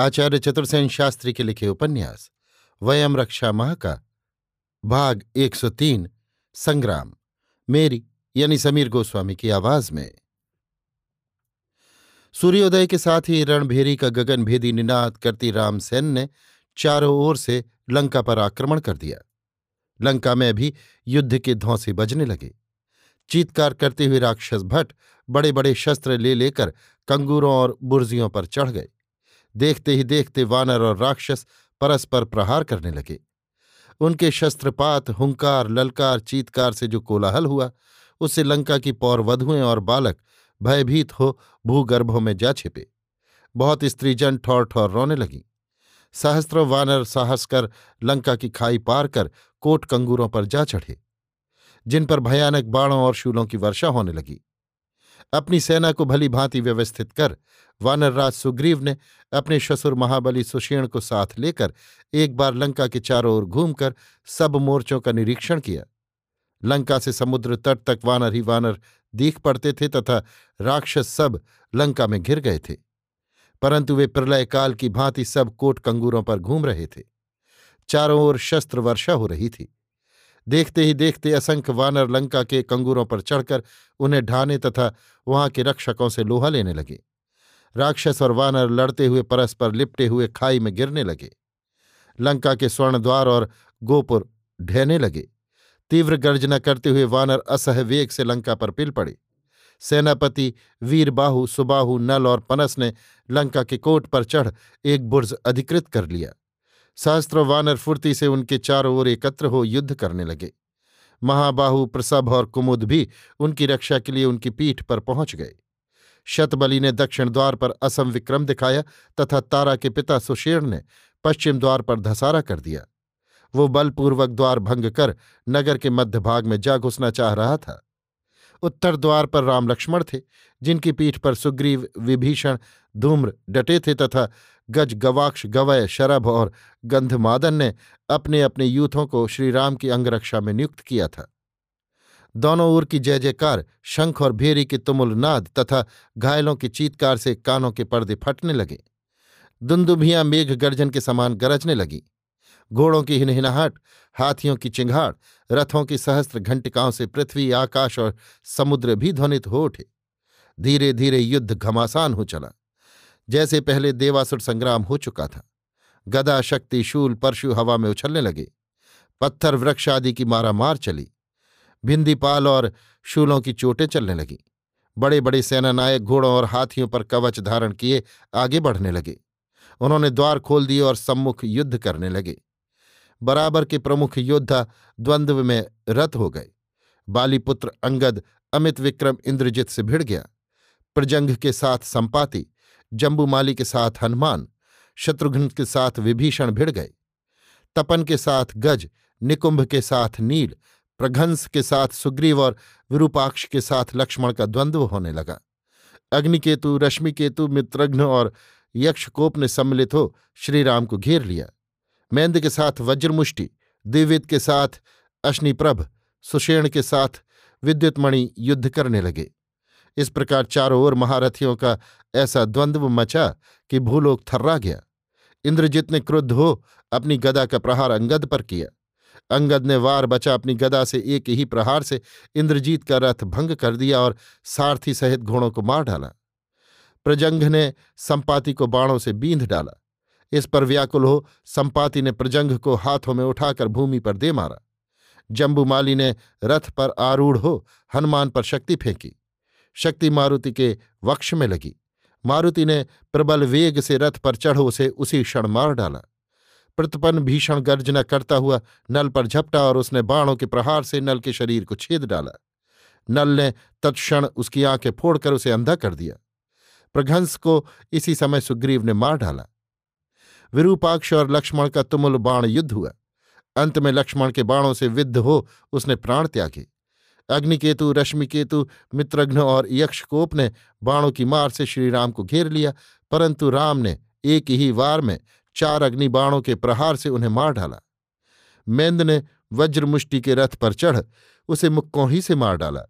आचार्य चतुर्सेन शास्त्री के लिखे उपन्यास, वयम रक्षा माह का भाग 103 संग्राम, मेरी, यानी समीर गोस्वामी की आवाज़ में। सूर्योदय के साथ ही रणभेरी का गगनभेदी निनाद करती रामसेन ने चारों ओर से लंका पर आक्रमण कर दिया। लंका में भी युद्ध के धौंसे बजने लगे। चीतकार करते हुए राक्षस भट्ट बड़े बड़े शस्त्र ले लेकर कंगूरों और बुर्जियों पर चढ़ गए। देखते ही देखते वानर और राक्षस परस्पर प्रहार करने लगे। उनके शस्त्रपात, हुंकार, ललकार, चीतकार से जो कोलाहल हुआ, उससे लंका की पौरवधुएँ और बालक भयभीत हो भूगर्भों में जा छिपे। बहुत स्त्रीजन ठौर ठौर रोने लगीं। सहस्त्रों वानर साहस कर लंका की खाई पार कर कोट कंगूरों पर जा चढ़े, जिन पर भयानक बाणों और शूलों की वर्षा होने लगी। अपनी सेना को भली भांति व्यवस्थित कर, वानरराज सुग्रीव ने अपने ससुर महाबली सुषेण को साथ लेकर एक बार लंका के चारों ओर घूमकर सब मोर्चों का निरीक्षण किया। लंका से समुद्र तट तक वानर ही वानर दीख पड़ते थे तथा राक्षस सब लंका में घिर गए थे। परंतु वे प्रलय काल की भांति सब कोट कंगूरों पर घूम रहे थे। चारों ओर शस्त्र वर्षा हो रही थी। देखते ही देखते असंख्य वानर लंका के कंगूरों पर चढ़कर उन्हें ढाने तथा वहाँ के रक्षकों से लोहा लेने लगे। राक्षस और वानर लड़ते हुए परस्पर लिपटे हुए खाई में गिरने लगे। लंका के स्वर्ण द्वार और गोपुर ढहने लगे। तीव्र गर्जना करते हुए वानर असह वेग से लंका पर पिल पड़े। सेनापति, वीरबाहु, सुबाहु, नल और पनस ने लंका के कोट पर चढ़ एक बुर्ज अधिकृत कर लिया। सहस्त्रों वानर फुर्ती से उनके चारों ओर एकत्र हो युद्ध करने लगे। महाबाहु प्रसभ और कुमुद भी उनकी रक्षा के लिए उनकी पीठ पर पहुँच गए। शतबली ने दक्षिण द्वार पर असम विक्रम दिखाया तथा तारा के पिता सुशेण ने पश्चिम द्वार पर धसारा कर दिया। वो बलपूर्वक द्वार भंग कर नगर के मध्य भाग में जा घुसना चाह रहा था। उत्तर द्वार पर राम लक्ष्मण थे, जिनकी पीठ पर सुग्रीव विभीषण धूम्र डटे थे तथा गज गवाक्ष गवय शरभ और गंधमादन ने अपने अपने यूथों को श्रीराम की अंगरक्षा में नियुक्त किया था। दोनों ओर की जय जयकार, शंख और भेरी के तुमुल नाद तथा घायलों की चीतकार से कानों के पर्दे फटने लगे। दुंदुभियाँ मेघ गर्जन के समान गरजने लगी। घोड़ों की हिनहिनाहट, हाथियों की चिंगाड़, रथों की सहस्त्र घंटिकाओं से पृथ्वी, आकाश और समुद्र भी ध्वनित हो उठे। धीरे धीरे युद्ध घमासान हो चला। जैसे पहले देवासुर संग्राम हो चुका था, गदा शक्ति शूल परशु हवा में उछलने लगे, पत्थर वृक्ष आदि की मारामार चली, भिंदीपाल और शूलों की चोटें चलने लगीं बड़े बड़े सेनानायक घोड़ों और हाथियों पर कवच धारण किए आगे बढ़ने लगे। उन्होंने द्वार खोल दिए और सम्मुख युद्ध करने लगे। बराबर के प्रमुख योद्धा द्वंद्व में रत हो गए। बालीपुत्र अंगद अमित विक्रम इंद्रजित से भिड़ गया। प्रजंग के साथ संपाति जम्बूमाली के साथ हनुमान, शत्रुघ्न के साथ विभीषण भिड़ गए। तपन के साथ गज, निकुंभ के साथ नील, प्रघंस के साथ सुग्रीव और विरूपाक्ष के साथ लक्ष्मण का द्वंद्व होने लगा। अग्निकेतु, रश्मिकेतु, मित्रघ्न और यक्षकोप ने सम्मिलित हो श्रीराम को घेर लिया। मैंद के साथ वज्रमुष्टि दिव्यत के साथ अश्निप्रभ, सुषेण के साथ विद्युतमणि युद्ध करने लगे। इस प्रकार चारों ओर महारथियों का ऐसा द्वंद्व मचा कि भूलोक थर्रा गया। इंद्रजीत ने क्रुद्ध हो अपनी गदा का प्रहार अंगद पर किया। अंगद ने वार बचा अपनी गदा से एक ही प्रहार से इंद्रजीत का रथ भंग कर दिया और सारथी सहित घोड़ों को मार डाला। प्रजंघ ने संपाति को बाणों से बींध डाला। इस पर व्याकुल हो संपाति ने प्रजंग को हाथों में उठाकर भूमि पर दे मारा। जम्बूमाली ने रथ पर आरूढ़ हो हनुमान पर शक्ति फेंकी। शक्ति मारुति के वक्ष में लगी। मारुति ने प्रबल वेग से रथ पर चढ़ो उसे उसी क्षण मार डाला। प्रतिपन्न भीषण गर्जना करता हुआ नल पर झपटा और उसने बाणों के प्रहार से नल के शरीर को छेद डाला। नल ने तत्क्षण उसकी आँखें फोड़कर उसे अंधा कर दिया। प्रघंस को इसी समय सुग्रीव ने मार डाला। विरूपाक्ष और लक्ष्मण का तुमुल बाण युद्ध हुआ। अंत में लक्ष्मण के बाणों से विद्ध हो उसने प्राण त्यागे। अग्निकेतु, रश्मिकेतु, मित्रघ्न और यक्षकोप ने बाणों की मार से श्रीराम को घेर लिया, परंतु राम ने एक ही वार में चार अग्नि बाणों के प्रहार से उन्हें मार डाला। मेंद ने वज्रमुष्टि के रथ पर चढ़ उसे मुक्कों ही से मार डाला।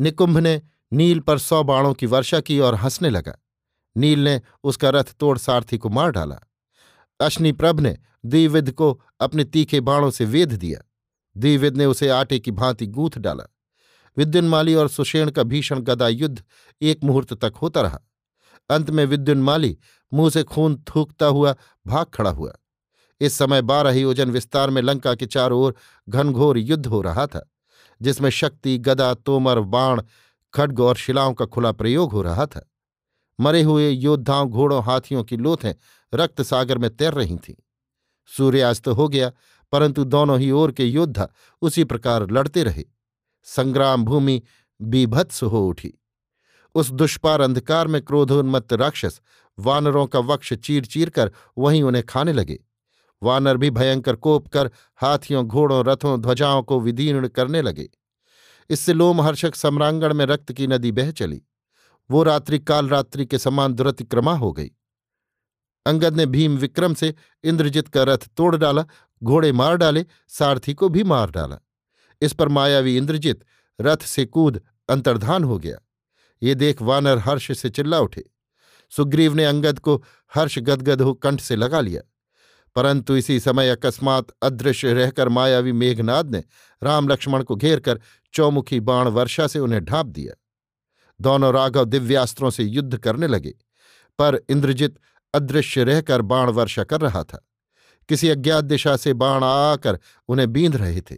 निकुंभ ने नील पर सौ बाणों की वर्षा की और हंसने लगा। नील ने उसका रथ तोड़ सारथी को मार डाला। अश्निप्रभ ने द्विविद को अपने तीखे बाणों से वेध दिया। द्विविद ने उसे आटे की भांति गूंथ डाला। विद्युन्माली और सुषेण का भीषण गदा युद्ध एक मुहूर्त तक होता रहा। अंत में विद्युन्माली मुँह से खून थूकता हुआ भाग खड़ा हुआ। इस समय बारह ही ओजन विस्तार में लंका के चारों ओर घनघोर युद्ध हो रहा था, जिसमें शक्ति, गदा, तोमर, बाण, खड्ग और शिलाओं का खुला प्रयोग हो रहा था। मरे हुए योद्धाओं, घोड़ों, हाथियों की लोथें रक्त सागर में तैर रही थीं। सूर्यास्त हो गया, परंतु दोनों ही ओर के योद्धा उसी प्रकार लड़ते रहे। संग्राम भूमि बीभत्स हो उठी। उस दुष्पार अंधकार में क्रोधोन्मत्त राक्षस वानरों का वक्ष चीर चीर कर वहीं उन्हें खाने लगे। वानर भी भयंकर कोप कर हाथियों, घोड़ों, रथों, ध्वजाओं को विदीर्ण करने लगे। इससे लोमहर्षक सम्रांगण में रक्त की नदी बह चली। वो रात्रि काल रात्रि के समान दुरतिक्रमा हो गई। अंगद ने भीम विक्रम से इंद्रजित का रथ तोड़ डाला, घोड़े मार डाले, सारथी को भी मार डाला। इस पर मायावी इंद्रजित रथ से कूद अंतर्धान हो गया। ये देख वानर हर्ष से चिल्ला उठे। सुग्रीव ने अंगद को हर्ष गदगद हो कंठ से लगा लिया। परंतु इसी समय अकस्मात अदृश्य रहकर मायावी मेघनाद ने राम लक्ष्मण को घेर कर चौमुखी बाण वर्षा से उन्हें ढांप दिया। दोनों राघव दिव्यास्त्रों से युद्ध करने लगे, पर इंद्रजित अदृश्य रहकर बाण वर्षा कर रहा था। किसी अज्ञात दिशा से बाण आकर उन्हें बींध रहे थे।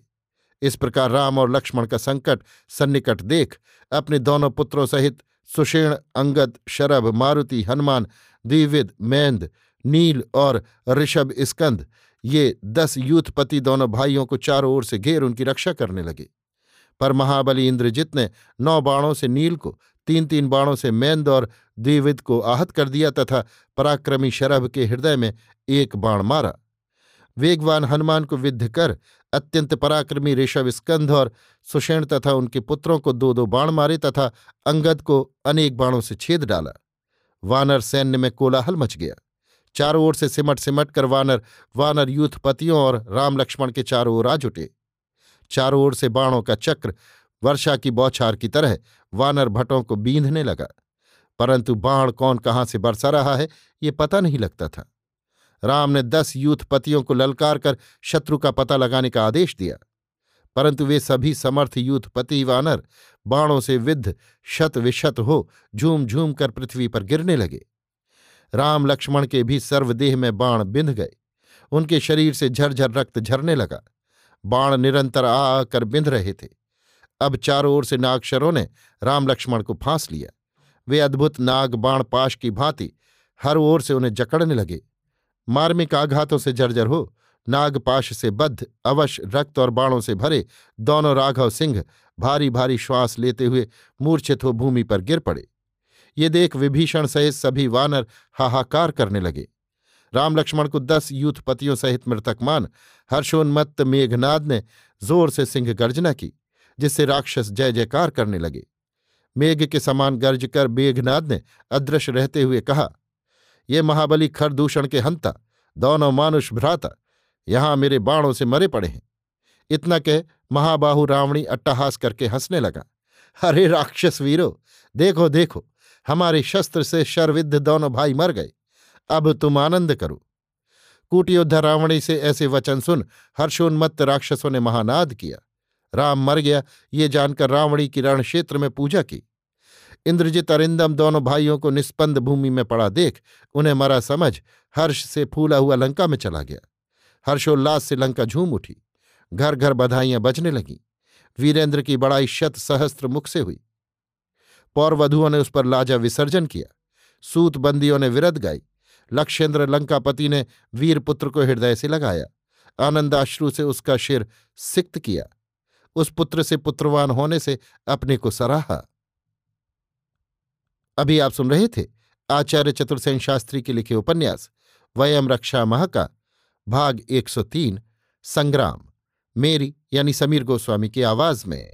इस प्रकार राम और लक्ष्मण का संकट सन्निकट देख अपने दोनों पुत्रों सहित सुषेण, अंगद, शरभ, मारुति, हनुमान, द्विविद, मैंद, नील और ऋषभ स्कंद, ये दस यूथपति दोनों भाइयों को चारों ओर से घेर उनकी रक्षा करने लगे। पर महाबली इंद्रजित ने नौ बाणों से नील को तीन तीन बाणों से मैंद और द्विविद को आहत कर दिया तथा पराक्रमी शरभ के हृदय में एक बाण मारा। वेगवान हनुमान को विद्ध कर अत्यंत पराक्रमी ऋषभ स्कंध और सुषेण तथा उनके पुत्रों को दो दो बाण मारे तथा अंगद को अनेक बाणों से छेद डाला। वानर सैन्य में कोलाहल मच गया। चारों ओर से सिमट सिमट कर वानर वानर यूथपतियों और राम लक्ष्मण के चारों ओर आ जुटे। चारों ओर से बाणों का चक्र वर्षा की बौछार की तरह वानर भटों को बींधने लगा। परंतु बाण कौन कहाँ से बरसा रहा है, ये पता नहीं लगता था। राम ने दस यूथपतियों को ललकार कर शत्रु का पता लगाने का आदेश दिया। परंतु वे सभी समर्थ यूथपति वानर बाणों से विद्ध, शत विशत हो झूम झूम कर पृथ्वी पर गिरने लगे। राम लक्ष्मण के भी सर्वदेह में बाण बिंध गए। उनके शरीर से झरझर रक्त झरने लगा। बाण निरंतर आ आकर बिंध रहे थे। अब चारों ओर से नागशरों ने राम लक्ष्मण को फांस लिया। वे अद्भुत नाग बाण पाश की भांति हर ओर से उन्हें जकड़ने लगे। मार्मिक आघातों से जर्जर हो, नागपाश से बद्ध, अवश रक्त और बाणों से भरे दोनों राघव सिंह भारी भारी श्वास लेते हुए मूर्छित हो भूमि पर गिर पड़े। ये देख विभीषण सहित सभी वानर हाहाकार करने लगे। राम लक्ष्मण को दस यूथपतियों सहित मृतक मान हर्षोन्मत्त मेघनाद ने ज़ोर से सिंह गर्जना की। जिससे राक्षस जय जयकार करने लगे। मेघ के समान गर्ज कर मेघनाद ने अदृश्य रहते हुए कहा, ये महाबली खरदूषण के हंता, दोनों मानुष भ्राता, यहाँ मेरे बाणों से मरे पड़े हैं। इतना कह महाबाहु रावणी अट्टहास करके हंसने लगा, अरे राक्षस वीरो, देखो देखो, हमारे शस्त्र से शरविद्ध दोनों भाई मर गए, अब तुम आनंद करो। कूटियोद्धा रावणी से ऐसे वचन सुन हर्षोन्मत्त राक्षसों ने महानाद किया। राम मर गया। ये जानकर रावणी की रण क्षेत्र में पूजा की। इंद्रजित अरिंदम दोनों भाइयों को निष्पन्द भूमि में पड़ा देख, उन्हें मरा समझ, हर्ष से फूला हुआ लंका में चला गया। हर्षोल्लास से लंका झूम उठी। घर घर बधाइयाँ बजने लगीं। वीरेंद्र की बड़ाई शत सहस्त्र मुख से हुई। पौरवधुओं ने उस पर लाजा विसर्जन किया। सूतबंदियों ने विरद गाई। लक्षेंद्र लंकापति ने वीरपुत्र को हृदय से लगाया। आनंदाश्रु से उसका शिर सिक्त किया। उस पुत्र से पुत्रवान होने से अपने को सराहा। अभी आप सुन रहे थे आचार्य चतुर्सेन शास्त्री के लिखे उपन्यास, वयम रक्षा मह का भाग 103 संग्राम, मेरी यानी समीर गोस्वामी की आवाज़ में।